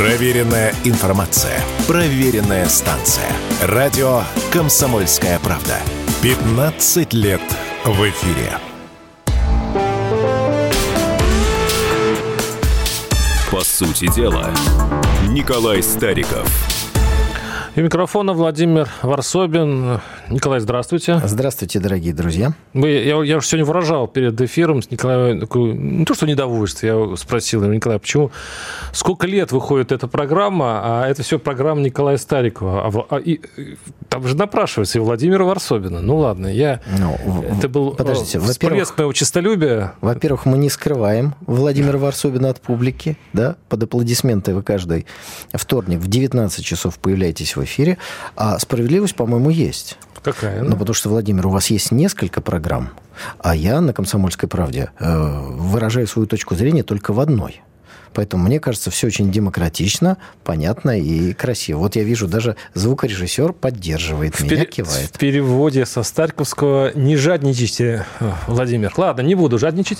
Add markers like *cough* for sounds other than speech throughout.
Проверенная информация. Проверенная станция. Радио «Комсомольская правда». 15 лет в эфире. По сути дела, Николай Стариков. И микрофона Владимир Варсобин. Николай, здравствуйте. Здравствуйте, дорогие друзья. Мы, я, я уже сегодня выражал перед эфиром с Николаем такое, не то что недовольство, я спросил Николая, почему, сколько лет выходит эта программа, а это все программа Николая Старикова. А, а, и, там же напрашивается и Владимира Варсобина. Ну ладно, я... Ну, это был подождите, всплеск моего честолюбия. Во-первых, мы не скрываем Владимира Варсобина от публики, да, под аплодисменты вы каждый вторник в 19 часов появляетесь в эфире, а справедливость, по-моему, есть. Какая? Ну, потому что, Владимир, у вас есть несколько программ, а я на «Комсомольской правде» э, выражаю свою точку зрения только в одной – Поэтому мне кажется, все очень демократично, понятно и красиво. Вот я вижу, даже звукорежиссер поддерживает в меня, пере... кивает. В переводе со Старьковского «Не жадничайте, Владимир». Ладно, не буду жадничать.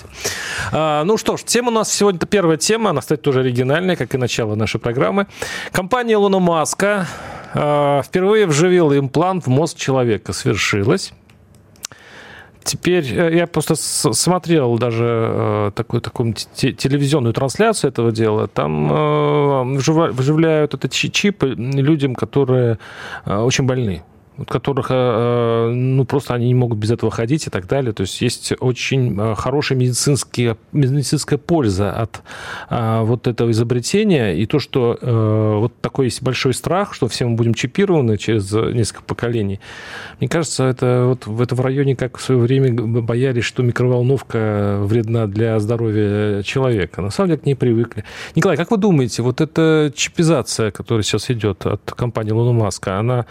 А, ну что ж, тема у нас сегодня, первая тема, она, кстати, тоже оригинальная, как и начало нашей программы. Компания Луна Маска впервые вживила имплант в мозг человека. Свершилось. Теперь э, я просто смотрел даже э, такую, такую телевизионную трансляцию этого дела. Там э, вживляют этот чип людям, которые очень больны которых, э, э, ну, просто они не могут без этого ходить и так далее. То есть есть очень э, хорошая медицинская, медицинская польза от вот этого изобретения. И то, что вот такой есть большой страх, что все мы будем чипированы через несколько поколений. Мне кажется, это вот в, это в районе, как в свое время боялись, что микроволновка вредна для здоровья человека. На самом деле к ней привыкли. Николай, как вы думаете, вот эта чипизация, которая сейчас идет от компании Луна Маска, она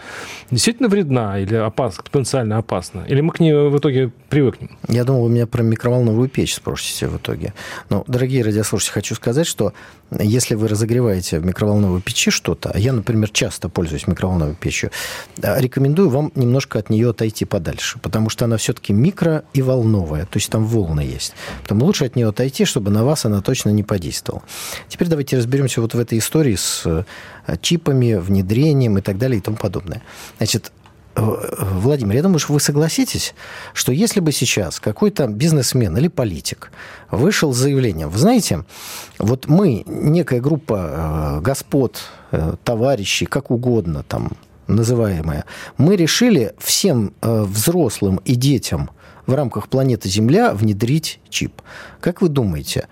действительно вредна вредна или опасна, потенциально опасна? Или мы к ней в итоге привыкнем? Я думал, вы меня про микроволновую печь спросите в итоге. Но, дорогие радиослушатели, хочу сказать, что если вы разогреваете в микроволновой печи что-то, а я, например, часто пользуюсь микроволновой печью, рекомендую вам немножко от нее отойти подальше, потому что она все-таки микро и волновая, то есть там волны есть. Поэтому лучше от нее отойти, чтобы на вас она точно не подействовала. Теперь давайте разберемся вот в этой истории с э, чипами, внедрением и так далее и тому подобное. Значит, Владимир, я думаю, что вы согласитесь, что если бы сейчас какой-то бизнесмен или политик вышел с заявлением, вы знаете, вот мы, некая группа э, господ, э, товарищей, как угодно там называемая, мы решили всем э, взрослым и детям в рамках планеты Земля внедрить чип. Как вы думаете,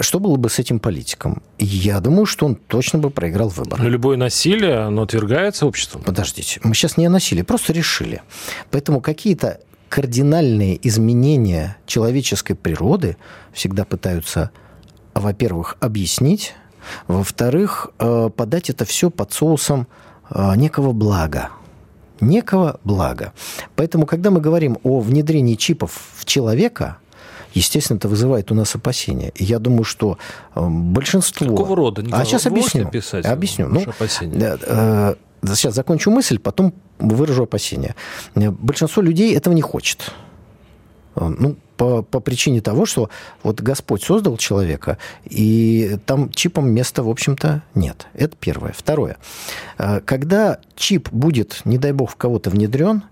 что было бы с этим политиком? Я думаю, что он точно бы проиграл выборы. Но любое насилие, оно отвергается обществом. Подождите, мы сейчас не о насилии, просто решили. Поэтому какие-то кардинальные изменения человеческой природы всегда пытаются, во-первых, объяснить, во-вторых, э, подать это все под соусом э, некого блага некого блага. Поэтому, когда мы говорим о внедрении чипов в человека, естественно, это вызывает у нас опасения. И я думаю, что э, большинство... Какого рода? Николай, а сейчас объясню. Писать объясню. Ну, опасения? Э, сейчас закончу мысль, потом выражу опасения. Э, большинство людей этого не хочет. Ну, по, по причине того, что вот Господь создал человека, и там чипом места, в общем-то, нет. Это первое. Второе. Э, когда чип будет, не дай бог, в кого-то внедрен,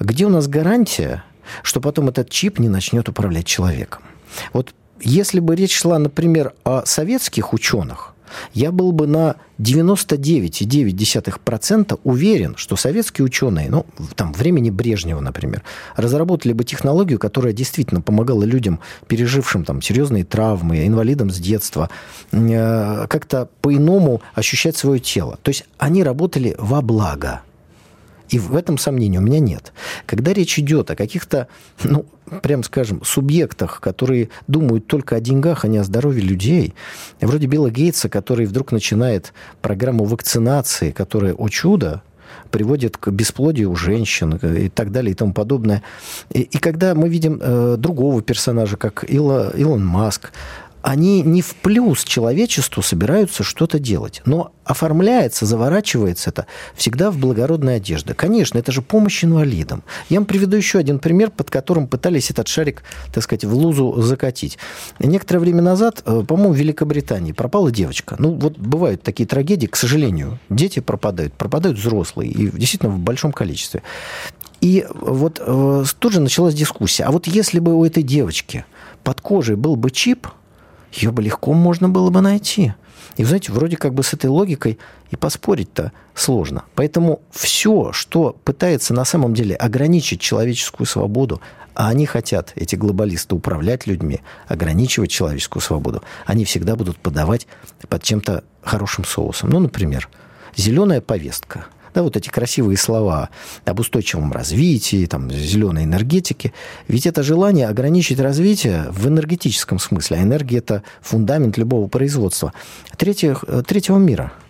где у нас гарантия, что потом этот чип не начнет управлять человеком? Вот если бы речь шла, например, о советских ученых, я был бы на 99,9% уверен, что советские ученые, ну, там, времени Брежнева, например, разработали бы технологию, которая действительно помогала людям, пережившим там серьезные травмы, инвалидам с детства, э, как-то по-иному ощущать свое тело. То есть они работали во благо. И в этом сомнений у меня нет. Когда речь идет о каких-то, ну, прям скажем, субъектах, которые думают только о деньгах, а не о здоровье людей, вроде Билла Гейтса, который вдруг начинает программу вакцинации, которая, о чудо, приводит к бесплодию у женщин и так далее и тому подобное. И, и когда мы видим э, другого персонажа, как Илон, Илон Маск, они не в плюс человечеству собираются что-то делать. Но оформляется, заворачивается это всегда в благородной одежды. Конечно, это же помощь инвалидам. Я вам приведу еще один пример, под которым пытались этот шарик, так сказать, в лузу закатить. Некоторое время назад, э, по-моему, в Великобритании пропала девочка. Ну, вот бывают такие трагедии, к сожалению. Дети пропадают, пропадают взрослые, и действительно в большом количестве. И вот э, тут же началась дискуссия. А вот если бы у этой девочки под кожей был бы чип – ее бы легко можно было бы найти. И, знаете, вроде как бы с этой логикой и поспорить-то сложно. Поэтому все, что пытается на самом деле ограничить человеческую свободу, а они хотят, эти глобалисты, управлять людьми, ограничивать человеческую свободу, они всегда будут подавать под чем-то хорошим соусом. Ну, например, зеленая повестка – да, вот эти красивые слова об устойчивом развитии, там, зеленой энергетике. Ведь это желание ограничить развитие в энергетическом смысле. А энергия – это фундамент любого производства. Третьего, э, третьего мира –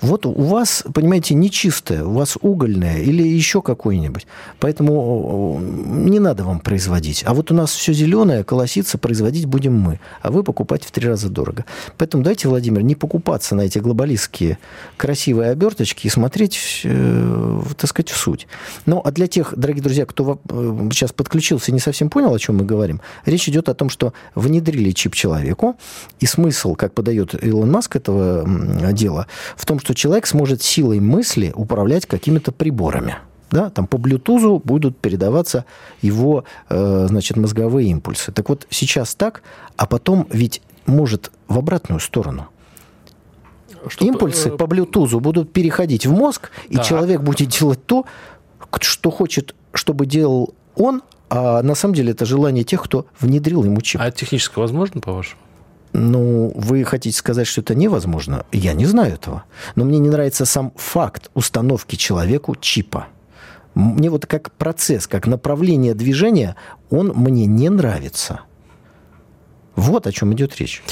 вот у вас, понимаете, нечистое, у вас угольное или еще какое-нибудь. Поэтому не надо вам производить. А вот у нас все зеленое, колоситься производить будем мы, а вы покупать в три раза дорого. Поэтому дайте, Владимир, не покупаться на эти глобалистские красивые оберточки и смотреть, э, так сказать, в суть. Ну, а для тех, дорогие друзья, кто э, сейчас подключился и не совсем понял, о чем мы говорим, речь идет о том, что внедрили чип человеку, и смысл, как подает Илон Маск этого дела, в в том, что человек сможет силой мысли управлять какими-то приборами. Да, там по Bluetooth будут передаваться его, э, значит, мозговые импульсы. Так вот, сейчас так, а потом ведь может в обратную сторону. Что Импульсы э... по Bluetooth будут переходить в мозг, и да. человек будет делать то, что хочет, чтобы делал он, а на самом деле это желание тех, кто внедрил ему чип. А это технически возможно, по-вашему? Ну, вы хотите сказать, что это невозможно? Я не знаю этого. Но мне не нравится сам факт установки человеку чипа. Мне вот как процесс, как направление движения, он мне не нравится. Вот о чем идет речь.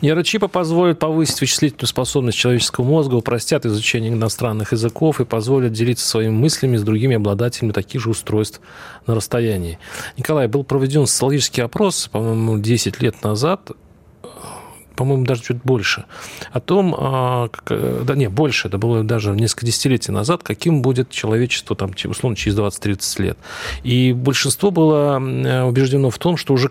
Нейрочипы позволят повысить вычислительную способность человеческого мозга, упростят изучение иностранных языков и позволят делиться своими мыслями с другими обладателями таких же устройств на расстоянии. Николай, был проведен социологический опрос, по-моему, 10 лет назад по-моему, даже чуть больше, о том, а, э, да не, больше, это было даже несколько десятилетий назад, каким будет человечество, там, условно, через 20-30 лет. И большинство было э, убеждено в том, что уже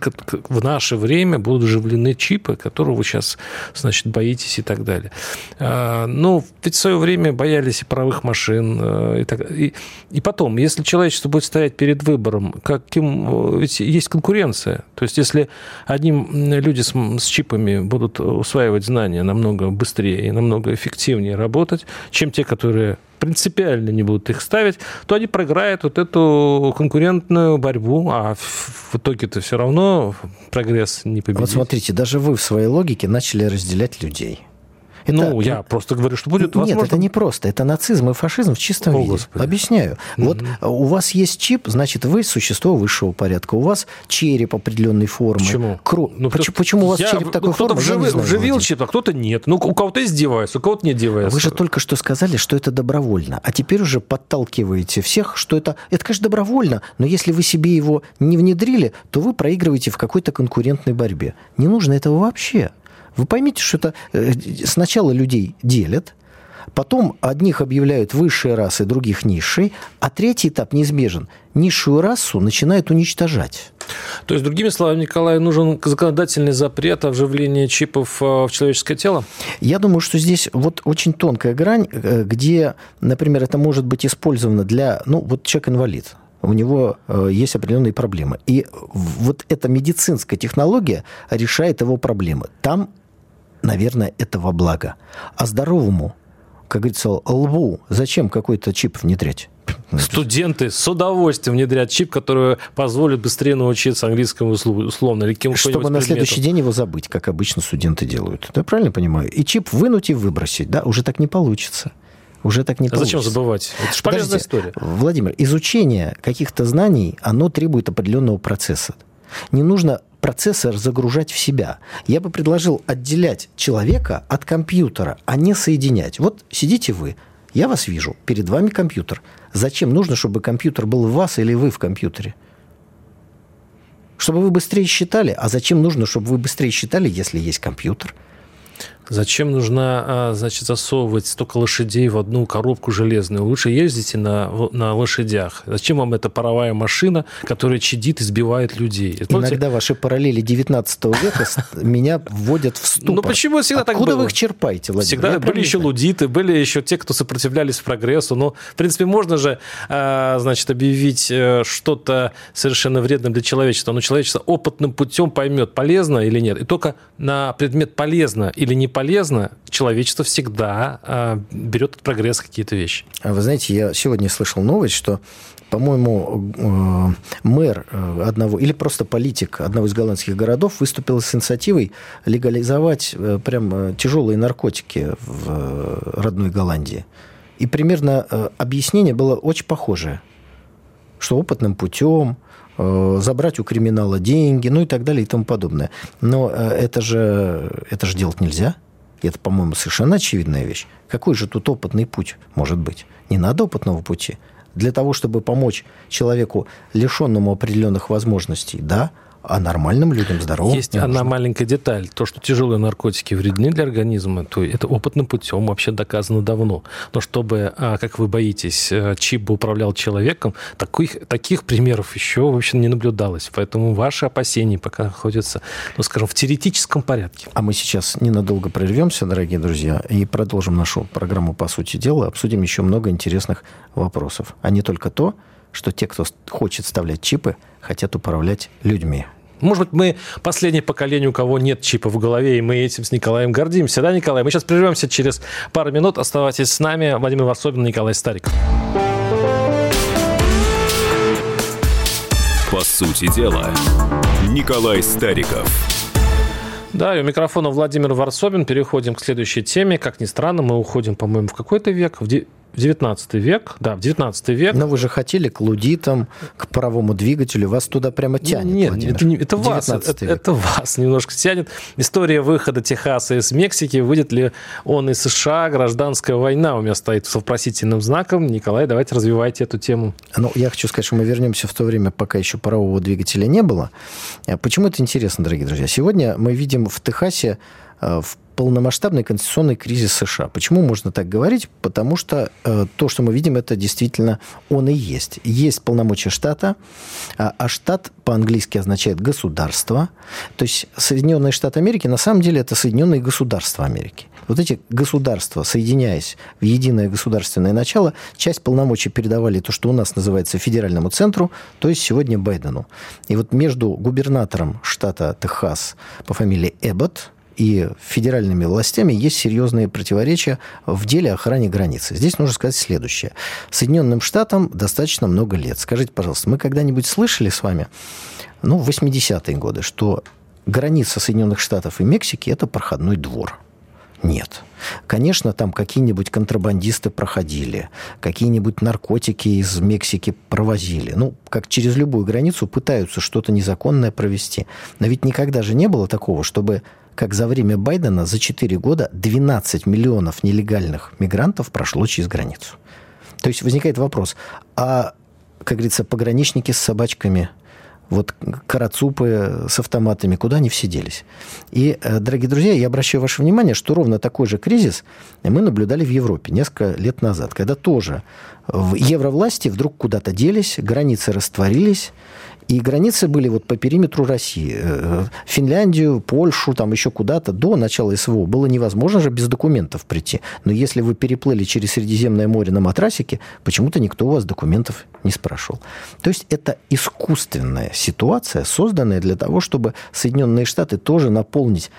в наше время будут вживлены чипы, которые вы сейчас, значит, боитесь и так далее. Но ведь в свое время боялись и паровых машин. Э, и, так, и, и потом, если человечество будет стоять перед выбором, каким, ведь есть конкуренция. То есть, если одним люди с, с чипами будут будут усваивать знания намного быстрее и намного эффективнее работать, чем те, которые принципиально не будут их ставить, то они проиграют вот эту конкурентную борьбу, а в итоге-то все равно прогресс не победит. Вот смотрите, даже вы в своей логике начали разделять людей. Это, ну, я просто говорю, что будет Нет, возможно... это не просто. Это нацизм и фашизм в чистом О, виде. Господи. Объясняю. Mm-hmm. Вот у вас есть чип, значит, вы существо высшего порядка. У вас череп определенной формы. Почему? Кру... Ну, почему, почему у вас я... череп такой ну, кто-то формы? Вживил, знаю, вживил чип, а кто-то нет. Ну, у кого-то есть девайс, у кого-то нет девайса. Вы же только что сказали, что это добровольно. А теперь уже подталкиваете всех, что это... Это, конечно, добровольно, но если вы себе его не внедрили, то вы проигрываете в какой-то конкурентной борьбе. Не нужно этого вообще. Вы поймите, что это э, сначала людей делят, Потом одних объявляют высшей расой, других низшей, а третий этап неизбежен. Низшую расу начинают уничтожать. То есть, другими словами, Николай, нужен законодательный запрет о вживлении чипов э, в человеческое тело? Я думаю, что здесь вот очень тонкая грань, э, где, например, это может быть использовано для, ну, вот человек-инвалид, у него есть определенные проблемы. И вот эта медицинская технология решает его проблемы. Там наверное, это во благо. А здоровому, как говорится, лбу зачем какой-то чип внедрять? Студенты с удовольствием внедрят чип, который позволит быстрее научиться английскому условно. Или Чтобы на следующий день его забыть, как обычно студенты делают. Я правильно понимаю? И чип вынуть и выбросить. Да, уже так не получится. Уже так не а получится. зачем забывать? Это же полезная история. Владимир, изучение каких-то знаний, оно требует определенного процесса. Не нужно процессор загружать в себя. Я бы предложил отделять человека от компьютера, а не соединять. Вот сидите вы, я вас вижу, перед вами компьютер. Зачем нужно, чтобы компьютер был в вас или вы в компьютере? Чтобы вы быстрее считали. А зачем нужно, чтобы вы быстрее считали, если есть компьютер? Зачем нужно, а, значит, засовывать столько лошадей в одну коробку железную? Лучше ездите на, на лошадях. Зачем вам эта паровая машина, которая чадит и сбивает людей? Помните? Иногда ваши параллели 19 века меня вводят в ступор. Ну почему всегда так Откуда вы их черпаете, Владимир? Всегда были еще лудиты, были еще те, кто сопротивлялись прогрессу. Но, в принципе, можно же, а, значит, объявить э, что-то совершенно вредным для человечества. Но человечество опытным путем поймет, полезно или нет. И только на предмет полезно или не полезно человечество всегда э, берет от прогресса какие-то вещи. А вы знаете, я сегодня слышал новость, что по-моему, э, мэр э, одного, или просто политик одного из голландских городов выступил с инициативой легализовать э, прям тяжелые наркотики в родной Голландии. И примерно объяснение было очень похожее, что опытным путем, забрать у криминала деньги, ну и так далее и тому подобное. Но это же, это же делать нельзя. Это, по-моему, совершенно очевидная вещь. Какой же тут опытный путь может быть? Не надо опытного пути. Для того, чтобы помочь человеку, лишенному определенных возможностей, да, а нормальным людям, здоровым. Есть одна нужно. маленькая деталь. То, что тяжелые наркотики вредны для организма, то это опытным путем вообще доказано давно. Но чтобы, а, как вы боитесь, э, чип бы управлял человеком, таких, таких примеров еще, в общем, не наблюдалось. Поэтому ваши опасения пока находятся, ну, скажем, в теоретическом порядке. А мы сейчас ненадолго прервемся, дорогие друзья, и продолжим нашу программу «По сути дела». Обсудим еще много интересных вопросов, а не только то, что те, кто хочет вставлять чипы, хотят управлять людьми. Может быть, мы последнее поколение, у кого нет чипа в голове, и мы этим с Николаем гордимся. Да, Николай? Мы сейчас прервемся через пару минут. Оставайтесь с нами. Владимир Варсобин, Николай Старик. По сути дела, Николай Стариков. Да, и у микрофона Владимир Варсобин. Переходим к следующей теме. Как ни странно, мы уходим, по-моему, в какой-то век, в в 19 век, да, в 19 век. Но вы же хотели к лудитам, к паровому двигателю, вас туда прямо тянет, Нет, Владимир. это, не, это вас, это, это вас немножко тянет. История выхода Техаса из Мексики, выйдет ли он из США, гражданская война у меня стоит с вопросительным знаком. Николай, давайте развивайте эту тему. Ну, я хочу сказать, что мы вернемся в то время, пока еще парового двигателя не было. А почему это интересно, дорогие друзья? Сегодня мы видим в Техасе э, в полномасштабный конституционный кризис США. Почему можно так говорить? Потому что э, то, что мы видим, это действительно он и есть. Есть полномочия штата, а, а штат по-английски означает государство. То есть Соединенные Штаты Америки на самом деле это Соединенные Государства Америки. Вот эти государства, соединяясь в единое государственное начало, часть полномочий передавали то, что у нас называется федеральному центру, то есть сегодня Байдену. И вот между губернатором штата Техас по фамилии Эббот и федеральными властями есть серьезные противоречия в деле охраны границы. Здесь нужно сказать следующее. Соединенным Штатам достаточно много лет. Скажите, пожалуйста, мы когда-нибудь слышали с вами, ну, в 80-е годы, что граница Соединенных Штатов и Мексики – это проходной двор? Нет. Конечно, там какие-нибудь контрабандисты проходили, какие-нибудь наркотики из Мексики провозили. Ну, как через любую границу пытаются что-то незаконное провести. Но ведь никогда же не было такого, чтобы как за время Байдена за 4 года 12 миллионов нелегальных мигрантов прошло через границу. То есть возникает вопрос, а, как говорится, пограничники с собачками, вот карацупы с автоматами, куда они все делись? И, э, дорогие друзья, я обращаю ваше внимание, что ровно такой же кризис мы наблюдали в Европе несколько лет назад, когда тоже в евровласти вдруг куда-то делись, границы растворились, и границы были вот по периметру России. Э, Финляндию, Польшу, там еще куда-то до начала СВО было невозможно же без документов прийти. Но если вы переплыли через Средиземное море на матрасике, почему-то никто у вас документов не спрашивал. То есть это искусственная ситуация, созданная для того, чтобы Соединенные Штаты тоже наполнить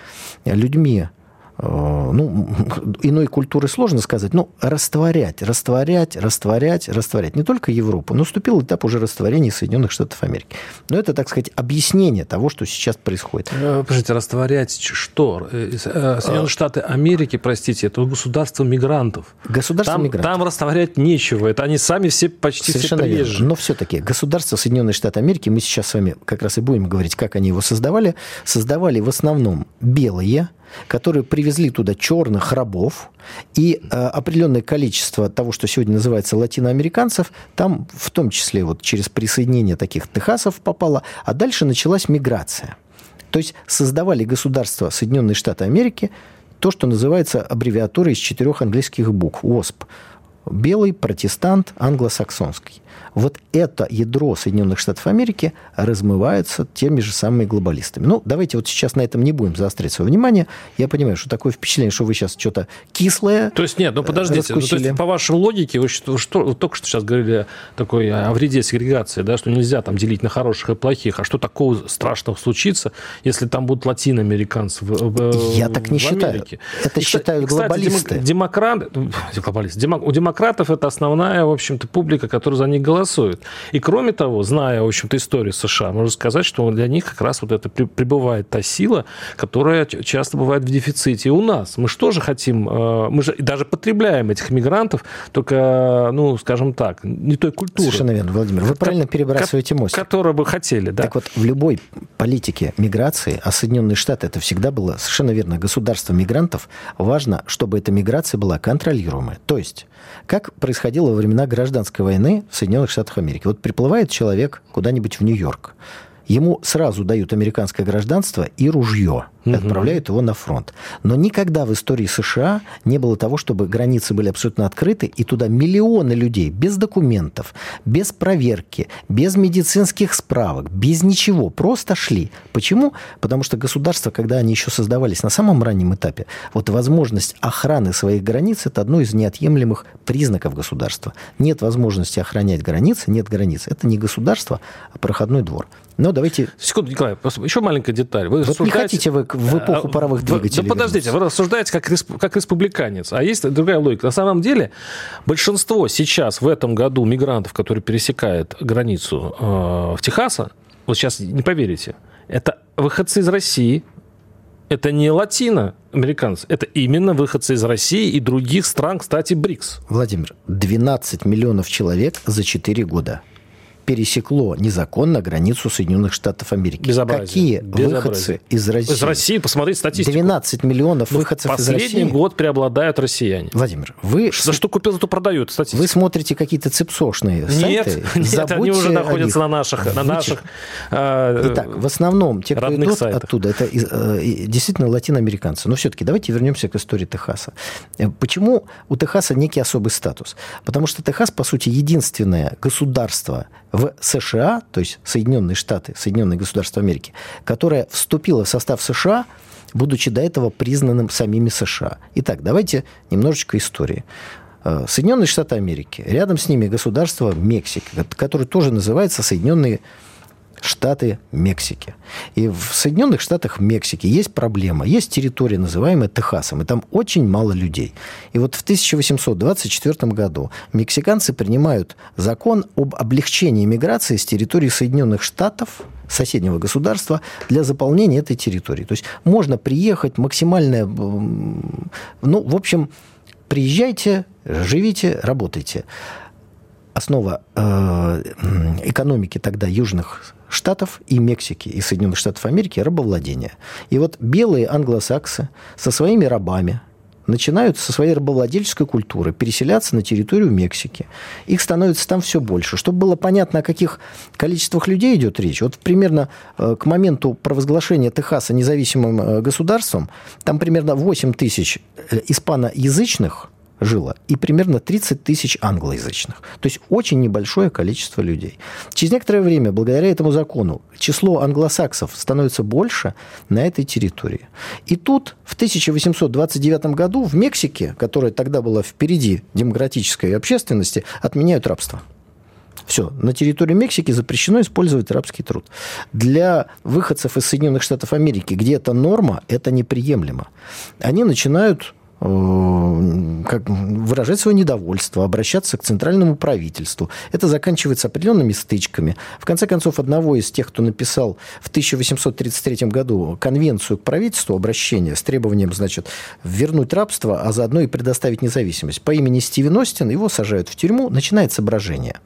людьми ну, *laughs* иной культуры сложно сказать, но растворять, растворять, растворять, растворять. Не только Европу, но наступил этап уже растворения Соединенных Штатов Америки. Но это, так сказать, объяснение того, что сейчас происходит. Э, подождите, растворять что? Э, Соединенные Штаты Америки, простите, это государство мигрантов. Государство там, мигрантов. Там растворять нечего. Это они сами все почти Совершенно все приезжие. Верно. Но все-таки государство Соединенные Штаты Америки, мы сейчас с вами как раз и будем говорить, как они его создавали, создавали в основном белые, которые привезли туда черных рабов, и э, определенное количество того, что сегодня называется латиноамериканцев, там в том числе вот через присоединение таких техасов попало, а дальше началась миграция. То есть создавали государство Соединенные Штаты Америки, то, что называется аббревиатурой из четырех английских букв ОСП. Белый, протестант, англосаксонский вот это ядро Соединенных Штатов Америки размывается теми же самыми глобалистами. Ну, давайте вот сейчас на этом не будем заострять свое внимание. Я понимаю, что такое впечатление, что вы сейчас что-то кислое То есть нет, ну подождите, ну, то есть, по вашей логике, вы, что, вы только что сейчас говорили такой о вреде сегрегации, да, что нельзя там делить на хороших и плохих, а что такого страшного случится, если там будут латиноамериканцы в, в Я так не в считаю. Америке? Это и, считают кстати, глобалисты. Демократ, глобалисты, *laughs* у демократов это основная, в общем-то, публика, которая за них голосует. И кроме того, зная, в общем-то, историю США, можно сказать, что для них как раз вот это прибывает та сила, которая часто бывает в дефиците. И у нас. Мы что же хотим? Э, мы же даже потребляем этих мигрантов, только, ну, скажем так, не той культуры. Совершенно верно, Владимир. Вы правильно перебрасываете мост. Которую бы хотели, да. Так вот, в любой политике миграции, а Соединенные Штаты это всегда было совершенно верно, государство мигрантов, важно, чтобы эта миграция была контролируемая. То есть, как происходило во времена гражданской войны в Соединенных Штатах Америки. Вот приплывает человек куда-нибудь в Нью-Йорк, ему сразу дают американское гражданство и ружье и отправляют его на фронт. Но никогда в истории США не было того, чтобы границы были абсолютно открыты, и туда миллионы людей без документов, без проверки, без медицинских справок, без ничего, просто шли. Почему? Потому что государства, когда они еще создавались на самом раннем этапе, вот возможность охраны своих границ – это одно из неотъемлемых признаков государства. Нет возможности охранять границы, нет границ. Это не государство, а проходной двор. Но давайте... Секунду, Николай, еще маленькая деталь. Вы вот не хотите вы в эпоху паровых двигателей. Да подождите, вы рассуждаете как, как республиканец. А есть другая логика. На самом деле, большинство сейчас в этом году мигрантов, которые пересекают границу э, в Техаса, вот сейчас не поверите, это выходцы из России, это не латино-американцы, это именно выходцы из России и других стран, кстати, БРИКС. Владимир, 12 миллионов человек за 4 года пересекло незаконно границу Соединенных Штатов Америки. Безобразие. Какие Безобразие. выходцы из России? Из России, посмотрите статистику. 12 миллионов ну, выходцев из России. Последний год преобладают россияне. Владимир, вы... За что купил, то продают, статистику. Вы смотрите какие-то цепсошные сайты? Нет, *laughs* нет они уже находятся на наших... На наших э, Итак, в основном те, кто идут сайтах. оттуда, это э, действительно латиноамериканцы. Но все-таки давайте вернемся к истории Техаса. Э, почему у Техаса некий особый статус? Потому что Техас, по сути, единственное государство в США, то есть Соединенные Штаты, Соединенные Государства Америки, которая вступила в состав США, будучи до этого признанным самими США. Итак, давайте немножечко истории. Э, Соединенные Штаты Америки, рядом с ними государство Мексики, которое тоже называется Соединенные штаты Мексики. И в Соединенных Штатах Мексики есть проблема. Есть территория, называемая Техасом, и там очень мало людей. И вот в 1824 году мексиканцы принимают закон об облегчении миграции с территории Соединенных Штатов соседнего государства для заполнения этой территории. То есть можно приехать максимально... Ну, в общем, приезжайте, живите, работайте основа э, экономики тогда южных Штатов и Мексики, и Соединенных Штатов Америки рабовладение. И вот белые англосаксы со своими рабами начинают со своей рабовладельческой культуры переселяться на территорию Мексики. Их становится там все больше. Чтобы было понятно, о каких количествах людей идет речь, вот примерно э, к моменту провозглашения Техаса независимым э, государством, там примерно 8 тысяч э, испаноязычных жило, и примерно 30 тысяч англоязычных. То есть очень небольшое количество людей. Через некоторое время, благодаря этому закону, число англосаксов становится больше на этой территории. И тут в 1829 году в Мексике, которая тогда была впереди демократической общественности, отменяют рабство. Все, на территории Мексики запрещено использовать рабский труд. Для выходцев из Соединенных Штатов Америки, где это норма, это неприемлемо. Они начинают как, выражать свое недовольство, обращаться к центральному правительству. Это заканчивается определенными стычками. В конце концов, одного из тех, кто написал в 1833 году конвенцию к правительству, обращение с требованием, значит, вернуть рабство, а заодно и предоставить независимость, по имени Стивен Остин, его сажают в тюрьму, начинается брожение.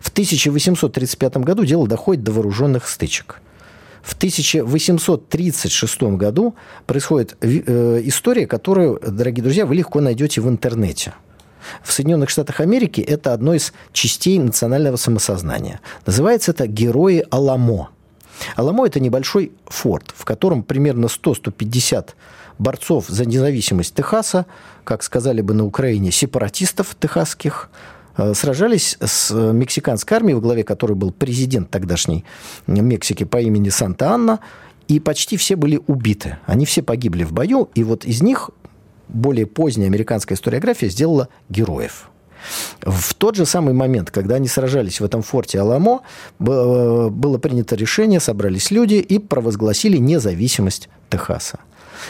В 1835 году дело доходит до вооруженных стычек. В 1836 году происходит э, история, которую, дорогие друзья, вы легко найдете в интернете. В Соединенных Штатах Америки это одно из частей национального самосознания. Называется это «Герои Аламо». Аламо – это небольшой форт, в котором примерно 100-150 борцов за независимость Техаса, как сказали бы на Украине, сепаратистов техасских, сражались с мексиканской армией, во главе которой был президент тогдашней Мексики по имени Санта-Анна, и почти все были убиты. Они все погибли в бою, и вот из них более поздняя американская историография сделала героев. В тот же самый момент, когда они сражались в этом форте Аламо, было принято решение, собрались люди и провозгласили независимость Техаса.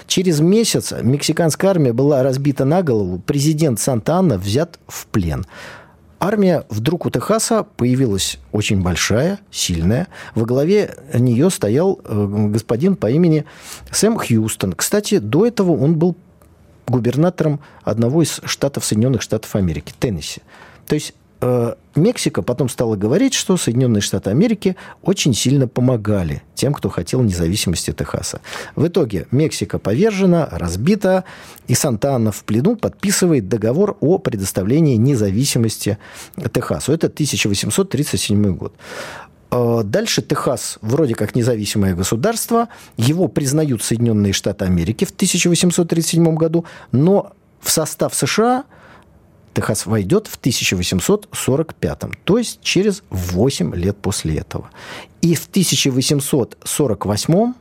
Через месяц мексиканская армия была разбита на голову, президент Санта-Анна взят в плен. Армия вдруг у Техаса появилась очень большая, сильная. Во главе нее стоял э, господин по имени Сэм Хьюстон. Кстати, до этого он был губернатором одного из штатов Соединенных Штатов Америки, Теннесси. То есть Мексика потом стала говорить, что Соединенные Штаты Америки очень сильно помогали тем, кто хотел независимости Техаса. В итоге Мексика повержена, разбита, и Санта-Анна в плену подписывает договор о предоставлении независимости Техасу. Это 1837 год. Э, дальше Техас вроде как независимое государство, его признают Соединенные Штаты Америки в 1837 году, но в состав США Техас войдет в 1845, то есть через 8 лет после этого. И в 1848,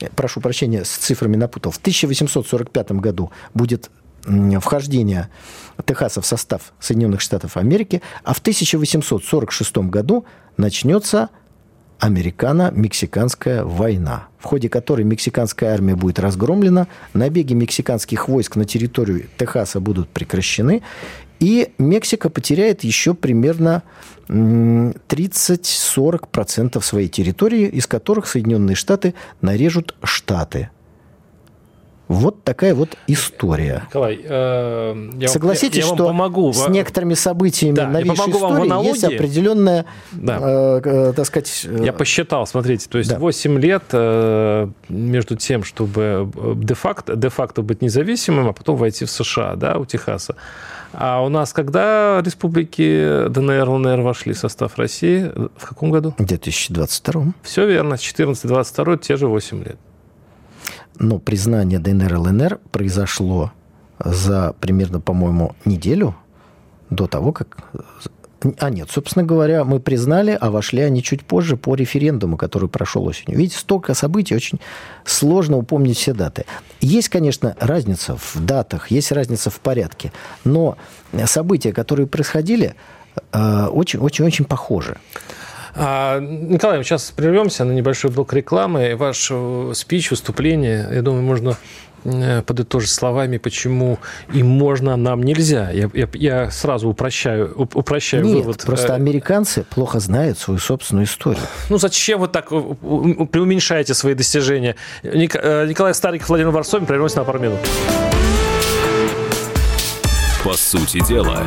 э, прошу прощения, с цифрами напутал, в 1845 году будет вхождение Техаса в состав Соединенных Штатов Америки, а в 1846 году начнется американо-мексиканская война, в ходе которой мексиканская армия будет разгромлена, набеги мексиканских войск на территорию Техаса будут прекращены, и Мексика потеряет еще примерно 30-40% своей территории, из которых Соединенные Штаты нарежут штаты – вот такая вот история. Николай, э, я, Согласитесь, я, я что помогу. с некоторыми событиями да, новейшей истории есть определенная, да. э, э, так сказать... Э... Я посчитал, смотрите, то есть да. 8 лет э, между тем, чтобы э, де-факто, де-факто быть независимым, а потом войти в США, да, у Техаса. А у нас когда республики ДНР, ЛНР вошли в состав России? В каком году? В 2022. Все верно, с 14-22 те же 8 лет. Но признание ДНР ЛНР произошло за примерно, по-моему, неделю до того, как... А нет, собственно говоря, мы признали, а вошли они чуть позже по референдуму, который прошел осенью. Видите, столько событий, очень сложно упомнить все даты. Есть, конечно, разница в датах, есть разница в порядке, но события, которые происходили, очень-очень-очень похожи. А, Николай, мы сейчас прервемся на небольшой блок рекламы. Ваш э, спич, выступление, я думаю, можно э, подытожить словами, почему им можно, а нам нельзя. Я, я, я сразу упрощаю, упрощаю Нет, вывод. просто американцы плохо знают свою собственную историю. Ну, зачем вы так преуменьшаете свои достижения? Николай Стариков, Владимир Варсовин, прервемся на пару минут. По сути дела,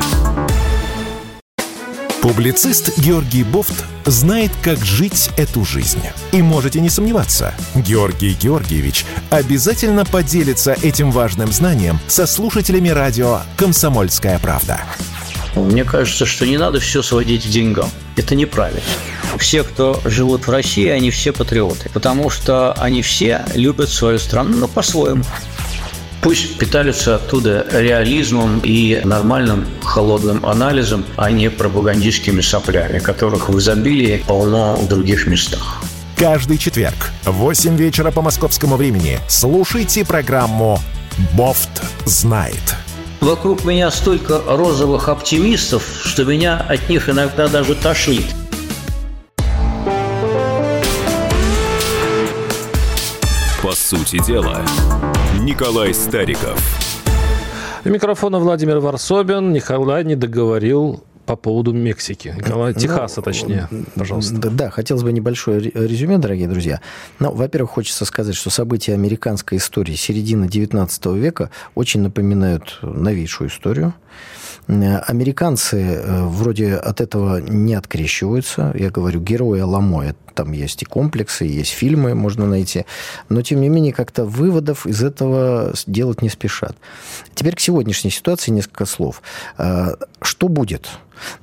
Публицист Георгий Бофт знает, как жить эту жизнь. И можете не сомневаться, Георгий Георгиевич обязательно поделится этим важным знанием со слушателями радио «Комсомольская правда». Мне кажется, что не надо все сводить к деньгам. Это неправильно. Все, кто живут в России, они все патриоты, потому что они все любят свою страну, но по-своему. Пусть питаются оттуда реализмом и нормальным холодным анализом, а не пропагандистскими соплями, которых в изобилии полно в других местах. Каждый четверг в 8 вечера по московскому времени слушайте программу «Бофт знает». Вокруг меня столько розовых оптимистов, что меня от них иногда даже тошнит. По сути дела, Николай Стариков. У микрофона Владимир Варсобин. Николай не договорил по поводу Мексики. Николай, ну, Техаса, точнее, пожалуйста. Да, да, хотелось бы небольшое резюме, дорогие друзья. Ну, во-первых, хочется сказать, что события американской истории середины XIX века очень напоминают новейшую историю. Американцы э, вроде от этого не открещиваются. Я говорю, герои Аламо там есть и комплексы, есть фильмы, можно найти. Но, тем не менее, как-то выводов из этого делать не спешат. Теперь к сегодняшней ситуации несколько слов. А, что будет?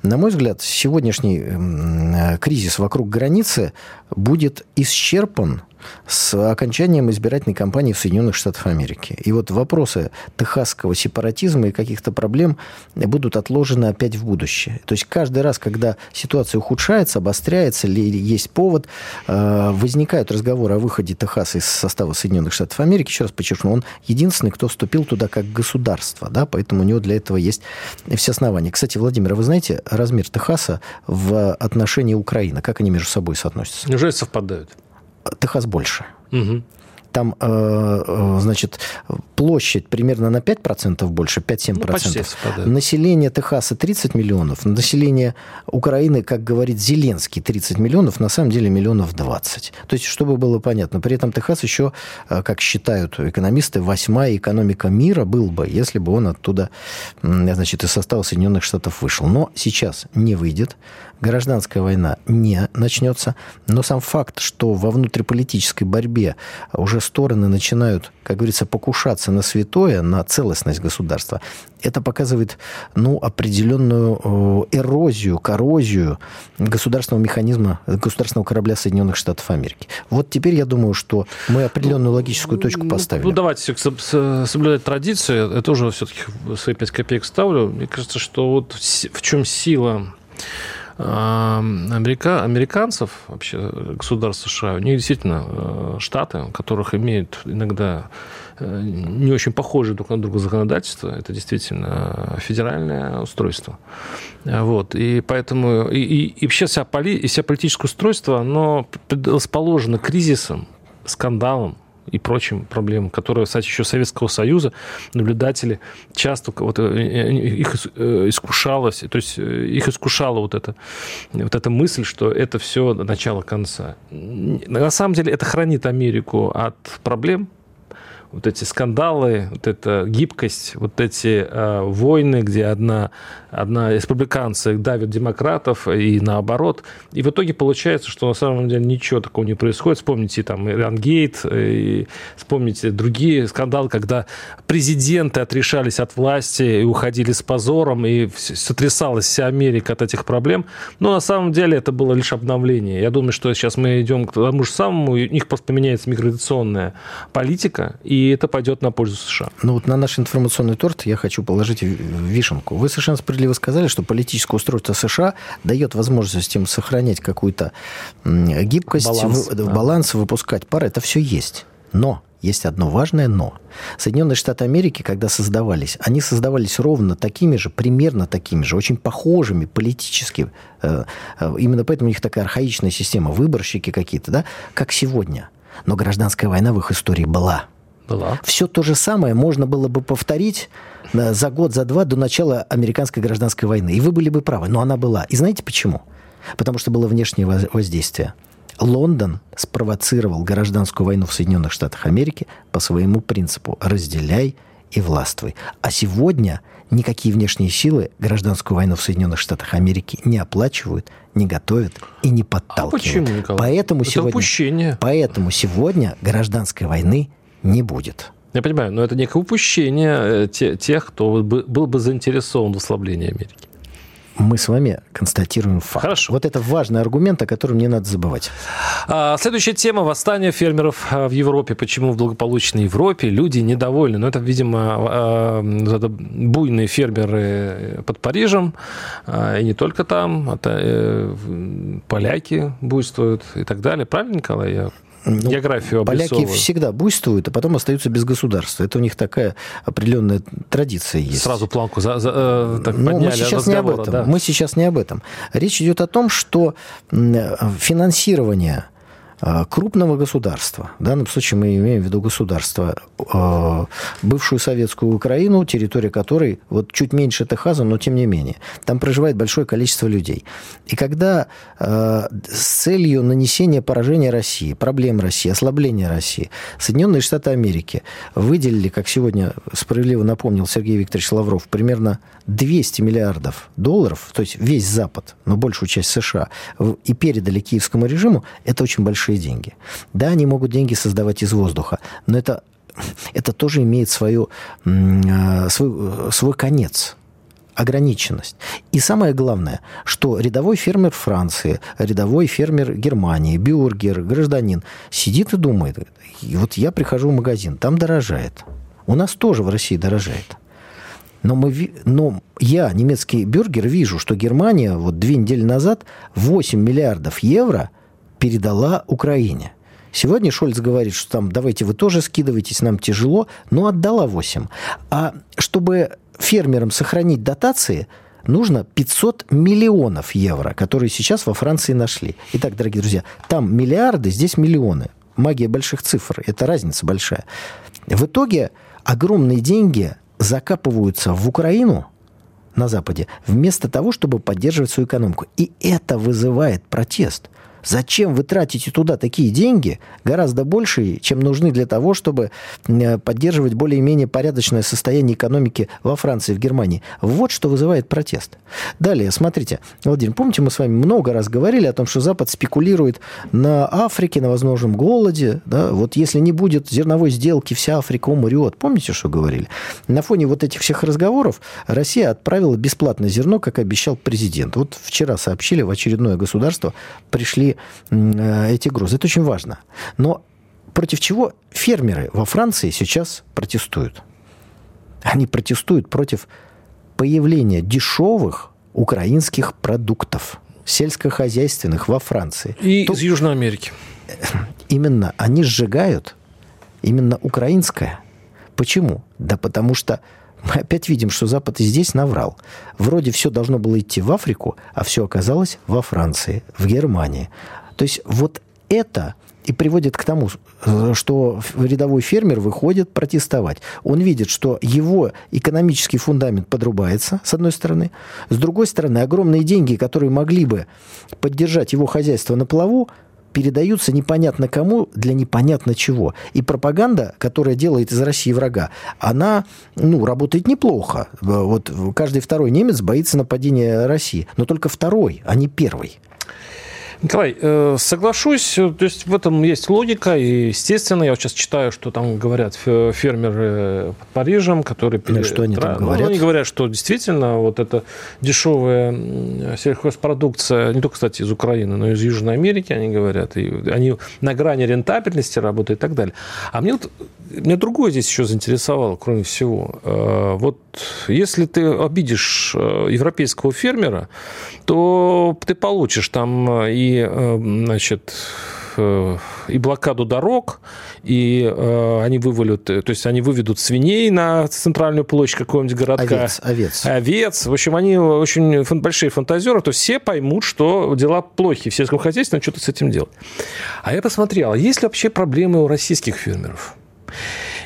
На мой взгляд, сегодняшний э, кризис вокруг границы будет исчерпан с окончанием избирательной кампании в Соединенных Штатах Америки. И вот вопросы техасского сепаратизма и каких-то проблем будут отложены опять в будущее. То есть каждый раз, когда ситуация ухудшается, обостряется, или есть повод, э, возникают разговоры о выходе Техаса из состава Соединенных Штатов Америки. Еще раз подчеркну, он единственный, кто вступил туда как государство, да, поэтому у него для этого есть все основания. Кстати, Владимир, а вы знаете размер Техаса в отношении Украины? Как они между собой соотносятся? Неужели совпадают? Техас больше. Угу. Там, э, э, значит, площадь примерно на 5% больше, 5-7%. Ну, население Техаса 30 миллионов, население Украины, как говорит Зеленский, 30 миллионов, на самом деле миллионов 20. То есть, чтобы было понятно, при этом Техас еще, э, как считают экономисты, восьмая экономика мира был бы, если бы он оттуда, значит, из состава Соединенных Штатов вышел. Но сейчас не выйдет гражданская война не начнется, но сам факт, что во внутриполитической борьбе уже стороны начинают, как говорится, покушаться на святое, на целостность государства, это показывает ну, определенную э, эрозию, коррозию государственного механизма, государственного корабля Соединенных Штатов Америки. Вот теперь я думаю, что мы определенную логическую точку поставили. Ну, давайте соблюдать традицию. Я тоже все-таки свои 5 копеек ставлю. Мне кажется, что вот в чем сила Америка, американцев, вообще государств США, у них действительно э, штаты, которых имеют иногда э, не очень похожие друг на друга законодательства. Это действительно федеральное устройство. Вот. И поэтому и, и, и вообще вся, поли, и вся политическое устройство, оно расположено кризисом, скандалом, и прочим проблемам, которые, кстати, еще Советского Союза наблюдатели часто вот, э, э, их э, искушалось, то есть их искушала вот эта, вот эта мысль, что это все начало конца. На самом деле это хранит Америку от проблем, вот эти скандалы, вот эта гибкость, вот эти э, войны, где одна, одна республиканцы давят демократов и наоборот. И в итоге получается, что на самом деле ничего такого не происходит. Вспомните там Ирангейт, и вспомните другие скандалы, когда президенты отрешались от власти и уходили с позором, и сотрясалась вся Америка от этих проблем. Но на самом деле это было лишь обновление. Я думаю, что сейчас мы идем к тому же самому, у них просто поменяется миграционная политика, и и это пойдет на пользу США. Ну вот на наш информационный торт я хочу положить вишенку. Вы совершенно справедливо сказали, что политическое устройство США дает возможность им сохранять какую-то гибкость, баланс, вы, да. баланс выпускать пары. Это все есть. Но есть одно важное но. Соединенные Штаты Америки, когда создавались, они создавались ровно такими же, примерно такими же, очень похожими политически. Э, э, именно поэтому у них такая архаичная система, выборщики какие-то, да, как сегодня. Но гражданская война в их истории была. Была. Все то же самое можно было бы повторить э, за год, за два до начала американской гражданской войны. И вы были бы правы, но она была. И знаете почему? Потому что было внешнее воздействие. Лондон спровоцировал гражданскую войну в Соединенных Штатах Америки по своему принципу «разделяй и властвуй». А сегодня никакие внешние силы гражданскую войну в Соединенных Штатах Америки не оплачивают, не готовят и не подталкивают. А почему, Николай? Поэтому Это сегодня, упущение. Поэтому сегодня гражданской войны не будет. Я понимаю, но это некое упущение э, тех, кто был бы заинтересован в ослаблении Америки. Мы с вами констатируем факт. Хорошо. Вот это важный аргумент, о котором не надо забывать. А, следующая тема – восстание фермеров а, в Европе. Почему в благополучной Европе люди недовольны? Ну, это, видимо, а, это буйные фермеры под Парижем, и не только там. Это поляки буйствуют и так далее. Правильно, Николай? Я ну, географию Поляки всегда буйствуют, а потом остаются без государства. Это у них такая определенная традиция есть. Сразу планку за, за, э, так Но мы сейчас не об этом. Да. Мы сейчас не об этом. Речь идет о том, что финансирование крупного государства, в данном случае мы имеем в виду государство, э, бывшую советскую Украину, территория которой вот чуть меньше Техаза, но тем не менее, там проживает большое количество людей. И когда с целью нанесения поражения России, проблем России, ослабления России, Соединенные Штаты Америки выделили, как сегодня справедливо напомнил Сергей Викторович Лавров, примерно 200 миллиардов долларов, то есть весь Запад, но большую часть США, и передали киевскому режиму, это очень большие деньги. Да, они могут деньги создавать из воздуха, но это, это тоже имеет свою, э, свой, свой конец ограниченность. И самое главное, что рядовой фермер Франции, рядовой фермер Германии, бюргер, гражданин сидит и думает, и вот я прихожу в магазин, там дорожает. У нас тоже в России дорожает. Но, мы, но я, немецкий бюргер, вижу, что Германия вот две недели назад 8 миллиардов евро передала Украине. Сегодня Шольц говорит, что там давайте вы тоже скидывайтесь, нам тяжело, но отдала 8. А чтобы фермерам сохранить дотации, нужно 500 миллионов евро, которые сейчас во Франции нашли. Итак, дорогие друзья, там миллиарды, здесь миллионы. Магия больших цифр, это разница большая. В итоге огромные деньги закапываются в Украину на Западе, вместо того, чтобы поддерживать свою экономику. И это вызывает протест. Зачем вы тратите туда такие деньги, гораздо больше, чем нужны для того, чтобы э, поддерживать более-менее порядочное состояние экономики во Франции, в Германии? Вот что вызывает протест. Далее, смотрите, Владимир, помните, мы с вами много раз говорили о том, что Запад спекулирует на Африке, на возможном голоде. Да? Вот если не будет зерновой сделки, вся Африка умрет. Помните, что говорили? На фоне вот этих всех разговоров Россия отправила бесплатное зерно, как обещал президент. Вот вчера сообщили, в очередное государство пришли Э, эти грузы. Это очень важно. Но против чего фермеры во Франции сейчас протестуют? Они протестуют против появления дешевых украинских продуктов сельскохозяйственных во Франции. И То, из Южной Америки. *laughs* Именно. Они сжигают именно украинское. Почему? Да потому что мы опять видим, что Запад и здесь наврал. Вроде все должно было идти в Африку, а все оказалось во Франции, в Германии. То есть вот это и приводит к тому, что рядовой фермер выходит протестовать. Он видит, что его экономический фундамент подрубается, с одной стороны. С другой стороны, огромные деньги, которые могли бы поддержать его хозяйство на плаву, передаются непонятно кому для непонятно чего. И пропаганда, которая делает из России врага, она ну, работает неплохо. Вот каждый второй немец боится нападения России. Но только второй, а не первый. Николай, э, соглашусь, то есть в этом есть логика, и естественно, я вот сейчас читаю, что там говорят фермеры под Парижем, которые... Ну, что они там говорят? Ну, они говорят, что действительно вот эта дешевая сельхозпродукция, не только, кстати, из Украины, но и из Южной Америки, они говорят, и они на грани рентабельности работают и так далее. А мне вот меня другое здесь еще заинтересовало, кроме всего. Э, вот если ты обидишь э, европейского фермера, то ты получишь там и, э, значит, и блокаду дорог, и э, они вывалят, то есть они выведут свиней на центральную площадь какого-нибудь городка. Овец, овец. Овец. В общем, они очень большие фантазеры, то все поймут, что дела плохи в сельском хозяйстве, что-то с этим делать. А я посмотрел, а есть ли вообще проблемы у российских фермеров?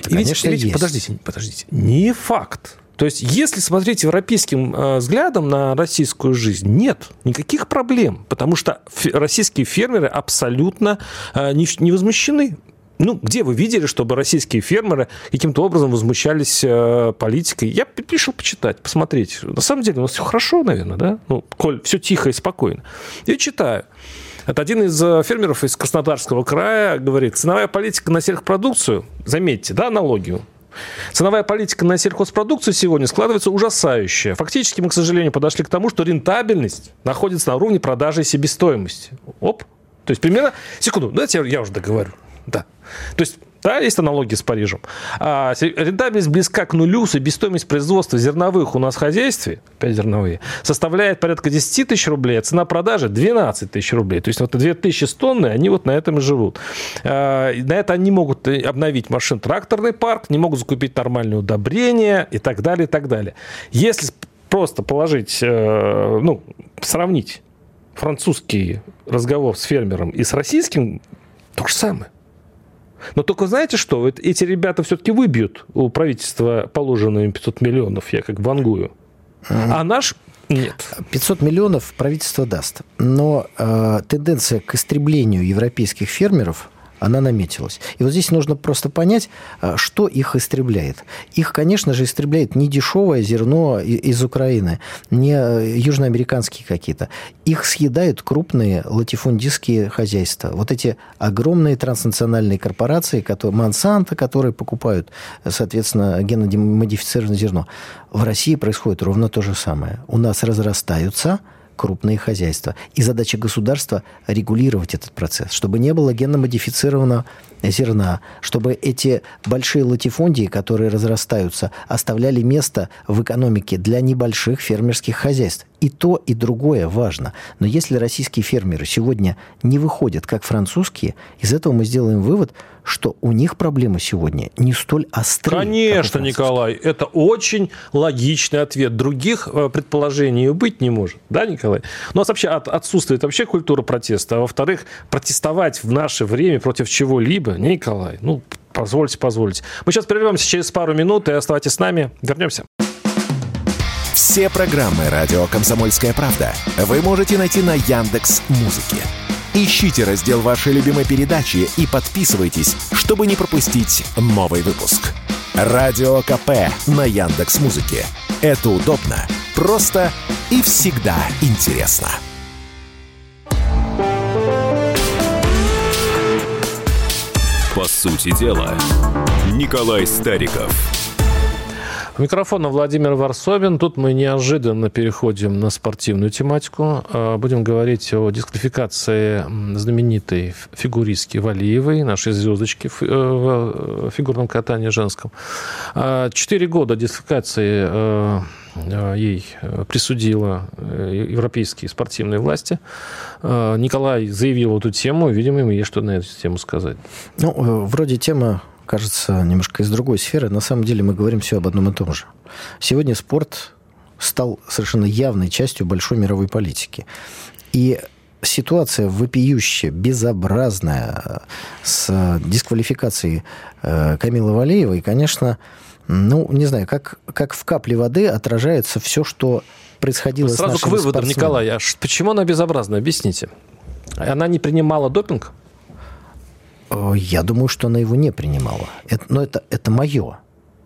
И Конечно, ведь, есть. Подождите, подождите. Не факт. То есть, если смотреть европейским э, взглядом на российскую жизнь, нет никаких проблем, потому что российские фермеры абсолютно э, не, возмущены. Ну, где вы видели, чтобы российские фермеры каким-то образом возмущались э, политикой? Я пришел почитать, посмотреть. На самом деле у нас все хорошо, наверное, да? Ну, коль все тихо и спокойно. Я читаю. Это один из э, фермеров из Краснодарского края говорит, ценовая политика на сельхопродукцию, заметьте, да, аналогию, Ценовая политика на сельхозпродукцию сегодня складывается ужасающая. Фактически мы, к сожалению, подошли к тому, что рентабельность находится на уровне продажи и себестоимости. Оп. То есть примерно... Секунду, давайте я, я уже договорю. Да. То есть да, есть аналогия с Парижем. А, рентабельность близка к нулю, себестоимость производства зерновых у нас в хозяйстве, опять зерновые, составляет порядка 10 тысяч рублей, а цена продажи 12 тысяч рублей. То есть вот 2 тысячи с тонны, они вот на этом и живут. А, на это они могут обновить машин-тракторный парк, не могут закупить нормальные удобрения и так далее, и так далее. Если просто положить, э, ну, сравнить французский разговор с фермером и с российским То же самое. Но только знаете что? Вот эти ребята все-таки выбьют у правительства положенные им 500 миллионов, я как вангую. А наш нет. 500 миллионов правительство даст. Но э, тенденция к истреблению европейских фермеров она наметилась. И вот здесь нужно просто понять, а, что их истребляет. Их, конечно же, истребляет не дешевое зерно из Украины, не э, южноамериканские какие-то. Их съедают крупные латифундистские хозяйства. Вот эти огромные транснациональные корпорации, которые, Монсанто, которые покупают, соответственно, геномодифицированное зерно. В России происходит ровно то же самое. У нас разрастаются крупные хозяйства. И задача государства регулировать этот процесс, чтобы не было генно-модифицированного зерна, чтобы эти большие латифундии, которые разрастаются, оставляли место в экономике для небольших фермерских хозяйств. И то, и другое важно. Но если российские фермеры сегодня не выходят, как французские, из этого мы сделаем вывод, что у них проблемы сегодня не столь острые. Конечно, Николай, это очень логичный ответ. Других э, предположений быть не может. Да, Николай? У нас вообще отсутствует вообще культура протеста. А во-вторых, протестовать в наше время против чего-либо, Николай, ну, позвольте, позвольте. Мы сейчас прервемся через пару минут и оставайтесь с нами. Вернемся. Все программы «Радио Комсомольская правда» вы можете найти на Яндекс Музыке. Ищите раздел вашей любимой передачи и подписывайтесь, чтобы не пропустить новый выпуск. Радио КП на Яндекс Музыке. Это удобно, просто и всегда интересно. По сути дела, Николай Стариков – у микрофона Владимир Варсобин. Тут мы неожиданно переходим на спортивную тематику. А, будем говорить о дисквалификации знаменитой фигуристки Валиевой, нашей звездочки в э, фигурном катании женском. А, четыре года дисквалификации э, э, ей присудила европейские спортивные власти. А, Николай заявил эту тему, видимо, ему есть что на эту тему сказать. Ну, вроде тема кажется, немножко из другой сферы. На самом деле мы говорим все об одном и том же. Сегодня спорт стал совершенно явной частью большой мировой политики. И ситуация вопиющая, безобразная, с дисквалификацией э, Камилы Валеевой, конечно, ну, не знаю, как, как в капле воды отражается все, что происходило Сразу с к выводам, Николай. А почему она безобразная? Объясните. Она не принимала допинг? Э, я думаю, что она его не принимала. Это, но это, это мое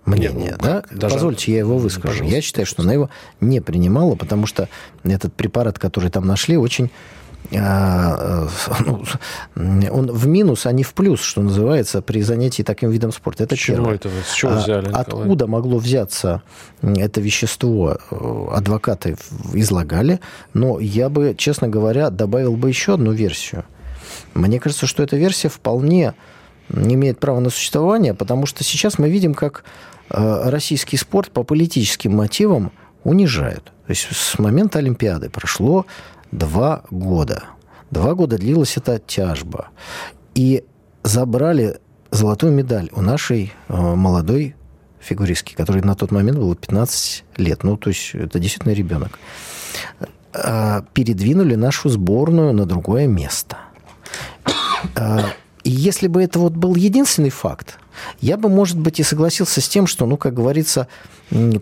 мнение. Ну, да? Даже... Позвольте, я его выскажу. Пожалуйста. Я считаю, что она его не принимала, потому что этот препарат, который там нашли, очень а, э, ну, *laughs* он в минус, а не в плюс, что называется, при занятии таким видом спорта. Это Почему первое. это? С чего взяли? Николай? Откуда могло взяться это вещество? Э, адвокаты излагали, но я бы, честно говоря, добавил бы еще одну версию – мне кажется, что эта версия вполне не имеет права на существование, потому что сейчас мы видим, как э, российский спорт по политическим мотивам унижают. То есть с момента Олимпиады прошло два года. Два года длилась эта тяжба. И забрали золотую медаль у нашей э, молодой фигуристки, которой на тот момент было 15 лет. Ну, то есть это действительно ребенок. Э, передвинули нашу сборную на другое место – и если бы это вот был единственный факт, я бы, может быть, и согласился с тем, что, ну, как говорится,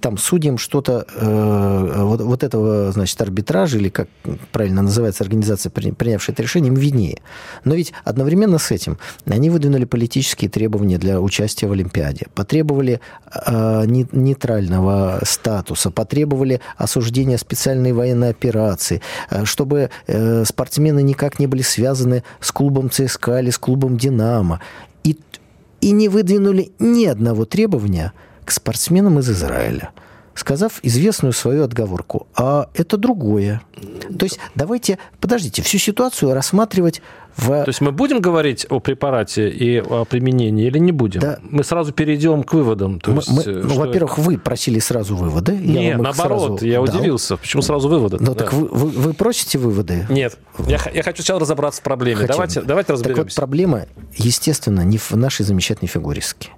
там судьям что-то э, вот, вот этого, значит, арбитража, или как правильно называется организация, принявшая это решение, им виднее. Но ведь одновременно с этим они выдвинули политические требования для участия в Олимпиаде, потребовали э, нейтрального статуса, потребовали осуждения специальной военной операции, э, чтобы э, спортсмены никак не были связаны с клубом ЦСКА или с клубом «Динамо». И и не выдвинули ни одного требования к спортсменам из Израиля сказав известную свою отговорку. А это другое. То есть давайте, подождите, всю ситуацию рассматривать в... То есть мы будем говорить о препарате и о применении или не будем? Да. Мы сразу перейдем к выводам. То мы, есть, мы, э, ну, во-первых, вы просили сразу выводы. Нет, наоборот, я дал. удивился. Почему сразу выводы? Ну, да. так вы, вы, вы просите выводы? Нет. Я, я хочу сначала разобраться в проблеме. Давайте, давайте разберемся. Так вот, проблема, естественно, не в нашей замечательной фигуристке.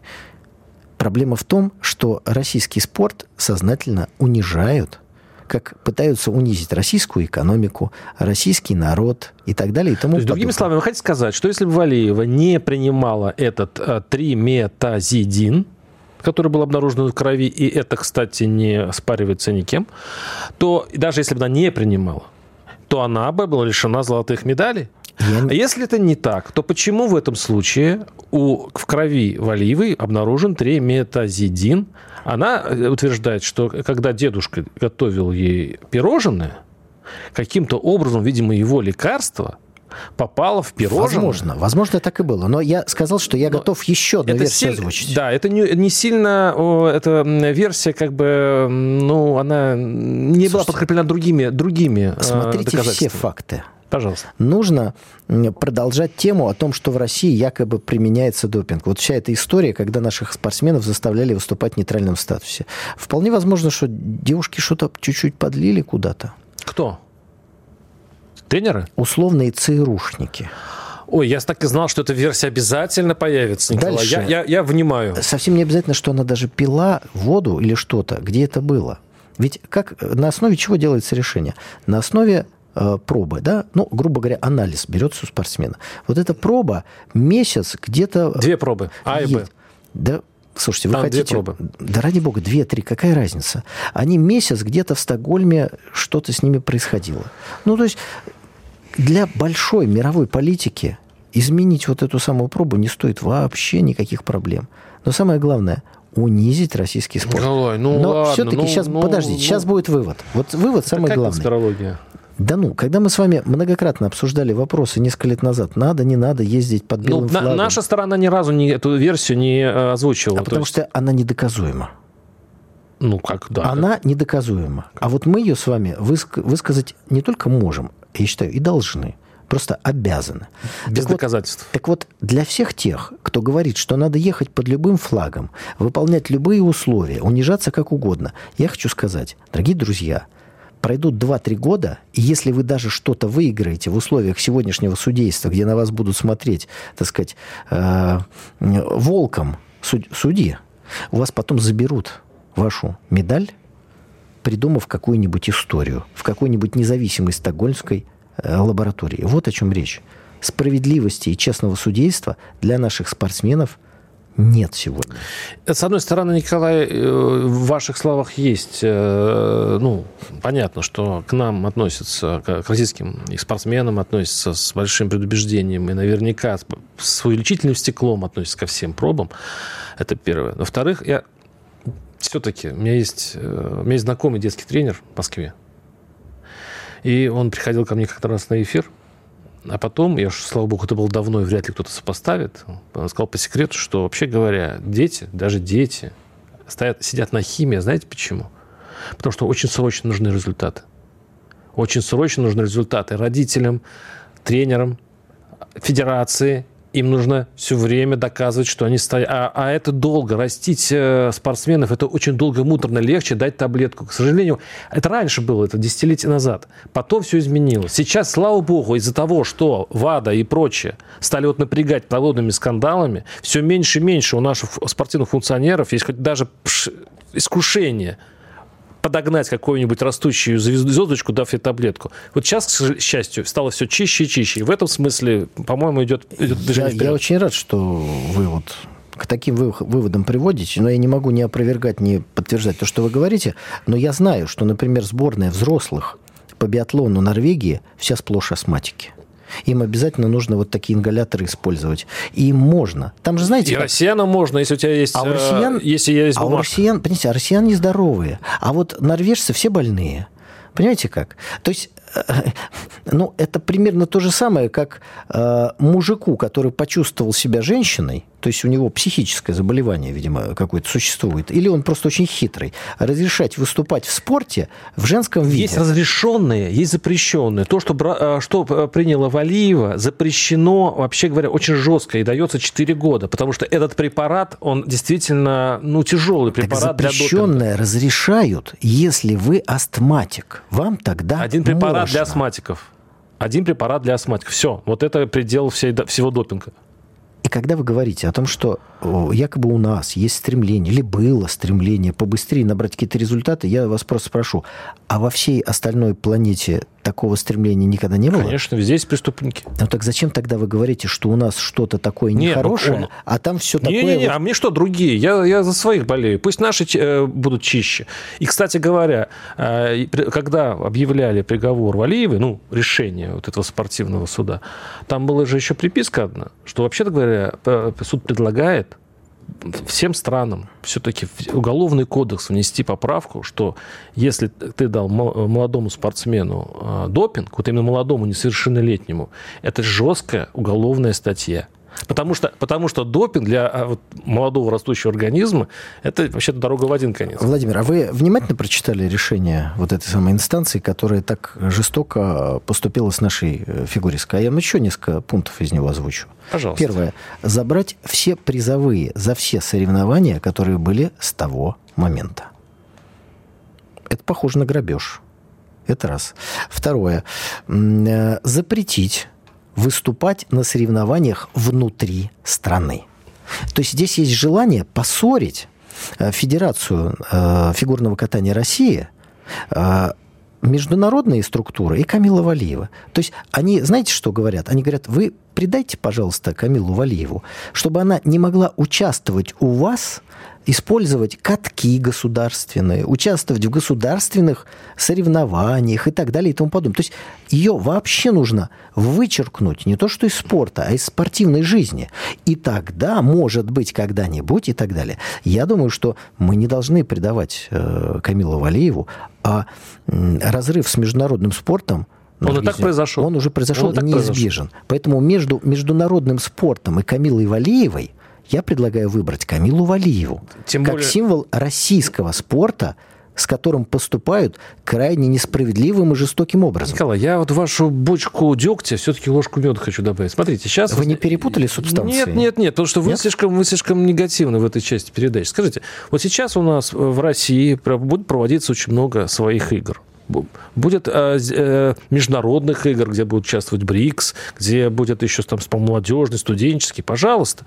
Проблема в том, что российский спорт сознательно унижают как пытаются унизить российскую экономику, российский народ и так далее и тому То есть, другими словами, вы хотите сказать, что если бы Валиева не принимала этот э, триметазидин, который был обнаружен в крови, и это, кстати, не спаривается никем, то даже если бы она не принимала, то она бы была лишена золотых медалей. Я А если это не так, то почему в этом случае у, в крови Валиевой обнаружен триметазидин? Она э, утверждает, что когда дедушка готовил ей пирожное, каким-то образом, видимо, его лекарство попало в пирожное. Возможно, возможно, так и было. Но я сказал, что я Но готов еще одну версию силь- озвучить. Да, это не, не сильно, о, эта версия как бы, ну, она не была Слушайте, подкреплена другими, другими э, Смотрите все доказательствами. факты. Пожалуйста. нужно продолжать тему о том, что в России якобы применяется допинг. Вот вся эта история, когда наших спортсменов заставляли выступать в нейтральном статусе. Вполне возможно, что девушки что-то чуть-чуть подлили куда-то. Кто? Тренеры? Условные ЦРУшники. Ой, я так и знал, что эта версия обязательно появится, Николай. Дальше. Я, я, я внимаю. Совсем не обязательно, что она даже пила воду или что-то, где это было. Ведь как, на основе чего делается решение? На основе пробы, да, ну, грубо говоря, анализ берется у спортсмена. Вот эта проба месяц где-то... Две пробы. А и Б. Да, слушайте, вы Там две хотите... пробы. Да ради бога, две-три, какая разница? Они месяц где-то в Стокгольме, что-то с ними происходило. Ну, то есть для большой мировой политики изменить вот эту самую пробу не стоит вообще никаких проблем. Но самое главное унизить российский спорт. Николай, ну Но ладно, все-таки ну, сейчас, ну, подождите, ну. сейчас будет вывод. Вот вывод самый главный. конспирология? Да ну, когда мы с вами многократно обсуждали вопросы несколько лет назад, надо, не надо ездить под Ну, белым на- флагом. наша сторона ни разу не, эту версию не э, озвучивала. А То потому есть, что она недоказуема. Ну, как, да. Она недоказуема. А вот мы ее с вами выск- высказать не только можем, я считаю, и должны. Просто обязаны. Без Так вот, доказательств. Так вот, для всех тех, кто говорит, что надо ехать под любым флагом, выполнять любые условия, унижаться как угодно, я хочу сказать, дорогие друзья, пройдут 2-3 года, и если вы даже что-то выиграете в условиях сегодняшнего судейства, где на вас будут смотреть, так сказать, э, волком суд- судьи, у вас потом заберут вашу медаль, придумав какую-нибудь историю в какой-нибудь независимой стокгольмской э, лаборатории. Вот о чем речь. Справедливости и честного судейства для наших спортсменов нет сегодня. С одной стороны, Николай, э, в ваших словах есть, э, ну, понятно, что к нам относятся, к российским и спортсменам относятся с большим предубеждением и наверняка с- с увеличительным стеклом относятся ко всем пробам. Это первое. Во-вторых, я все-таки, у меня есть, э, у меня есть знакомый детский тренер в Москве, и он приходил ко мне как-то раз на эфир, а потом, я уж, слава богу, это было давно, и вряд ли кто-то сопоставит. Он сказал по секрету, что вообще говоря, дети, даже дети, стоят, сидят на химии. Знаете почему? Потому что очень срочно нужны результаты. Очень срочно нужны результаты родителям, тренерам, федерации. Им нужно все время доказывать, что они стоят. А, а это долго. Растить э, спортсменов, это очень долго, муторно. Легче дать таблетку. К сожалению, это раньше было, это десятилетия назад. Потом все изменилось. Сейчас, слава богу, из-за того, что ВАДА и прочее стали вот напрягать подобными скандалами, все меньше и меньше у наших спортивных функционеров есть хоть даже пш- искушение подогнать какую-нибудь растущую звезд- звездочку, дав ей таблетку. Вот сейчас, к счастью, стало все чище и чище. И в этом смысле, по-моему, идет, идет Я, я очень рад, что вы вот к таким вы- выводам приводите, но я не могу ни опровергать, ни подтверждать то, что вы говорите, но я знаю, что, например, сборная взрослых по биатлону Норвегии вся сплошь астматики. Им обязательно нужно вот такие ингаляторы использовать. И им можно. Там же, знаете, И как- россиянам можно, если у тебя есть, А у э, россиян, если есть а у бумажка. россиян, понимаете, а россиян нездоровые. А вот норвежцы все больные. Понимаете как? То есть, э, *laughs* ну, это примерно то же самое, как э, мужику, который почувствовал себя женщиной, то есть у него психическое заболевание, видимо, какое-то существует, или он просто очень хитрый, разрешать выступать в спорте в женском виде. Есть разрешенные, есть запрещенные. То, что, э, что э, приняла Валиева, запрещено, вообще говоря, очень жестко и дается 4 года, потому что этот препарат, он действительно, ну, тяжелый Так препарат для допинга. запрещенное разрешают, если вы астматик. Вам тогда Один препарат для можно. астматиков. Один препарат для астматиков. Все. Вот это предел всей, всего допинга. И когда вы говорите о том, что якобы у нас есть стремление, или было стремление побыстрее набрать какие-то результаты, я вас просто спрошу, а во всей остальной планете такого стремления никогда не было? Конечно, везде есть преступники. Ну так зачем тогда вы говорите, что у нас что-то такое ну нехорошее, он... а там все не, такое... Не-не-не, вот... а мне что, другие? Я, я за своих болею. Пусть наши э, будут чище. И, кстати говоря, э, когда объявляли приговор Валиевой, ну, решение вот этого спортивного суда, там была же еще приписка одна, что, вообще-то говоря, суд предлагает всем странам все-таки в уголовный кодекс внести поправку, что если ты дал молодому спортсмену а, допинг, вот именно молодому несовершеннолетнему, это жесткая уголовная статья. Потому что, потому что допинг для а, вот, молодого растущего организма – это вообще-то дорога в один конец. Владимир, а вы внимательно прочитали решение вот этой самой инстанции, которая так жестоко поступила с нашей э, фигуристкой? А я еще несколько пунктов из него озвучу. Пожалуйста. Первое. Забрать все призовые за все соревнования, которые были с того момента. Это похоже на грабеж. Это раз. Второе. Э, запретить выступать на соревнованиях внутри страны. То есть здесь есть желание поссорить э, Федерацию э, фигурного катания России, э, международные структуры и Камила Валиева. То есть они, знаете, что говорят? Они говорят, вы придайте, пожалуйста, Камилу Валиеву, чтобы она не могла участвовать у вас использовать катки государственные, участвовать в государственных соревнованиях и так далее и тому подобное. То есть ее вообще нужно вычеркнуть не то что из спорта, а из спортивной жизни. И тогда, может быть, когда-нибудь и так далее. Я думаю, что мы не должны предавать э, Камилу Валиеву, а э, разрыв с международным спортом он и так произошел. Он уже произошел он и неизбежен. Произошел. Поэтому между международным спортом и Камилой Валиевой я предлагаю выбрать Камилу Валиеву Тем как более... символ российского спорта, с которым поступают крайне несправедливым и жестоким образом. Николай, я вот вашу бочку дегтя все-таки ложку меда хочу добавить. Смотрите, сейчас... Вы не перепутали субстанции? Нет, нет, нет, потому что вы, слишком, вы слишком негативны в этой части передачи. Скажите, вот сейчас у нас в России будет проводиться очень много своих игр будет э, э, международных игр, где будут участвовать БРИКС, где будет еще там молодежный, студенческий, пожалуйста.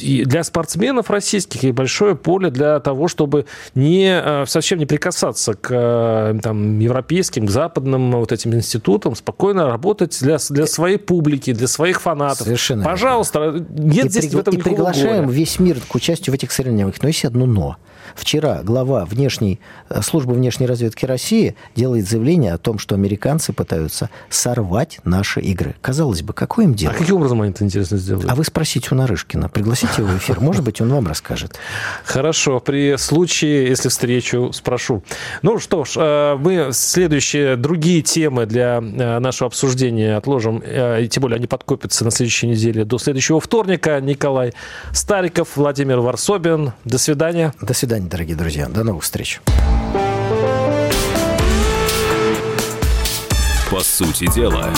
И для спортсменов российских и большое поле для того, чтобы не, э, совсем не прикасаться к там, европейским, к западным вот этим институтам, спокойно работать для, для своей публики, для своих фанатов. Совершенно. Пожалуйста, нет и здесь при, в этом И приглашаем горя. весь мир к участию в этих соревнованиях. Но есть одно «но». Вчера глава внешней, э, службы внешней разведки России делает заявление о том, что американцы пытаются сорвать наши игры. Казалось бы, какое им дело? А каким образом они это интересно сделают? А вы спросите у Нарышкина, пригласите его в эфир, может быть, он вам расскажет. Хорошо, при случае, если встречу, спрошу. Ну что ж, э, мы следующие другие темы для э, нашего обсуждения отложим, и тем более они подкопятся на следующей неделе до следующего вторника. Николай Стариков, Владимир Варсобин. До свидания. До свидания свидания, дорогие друзья. До новых встреч. По сути дела,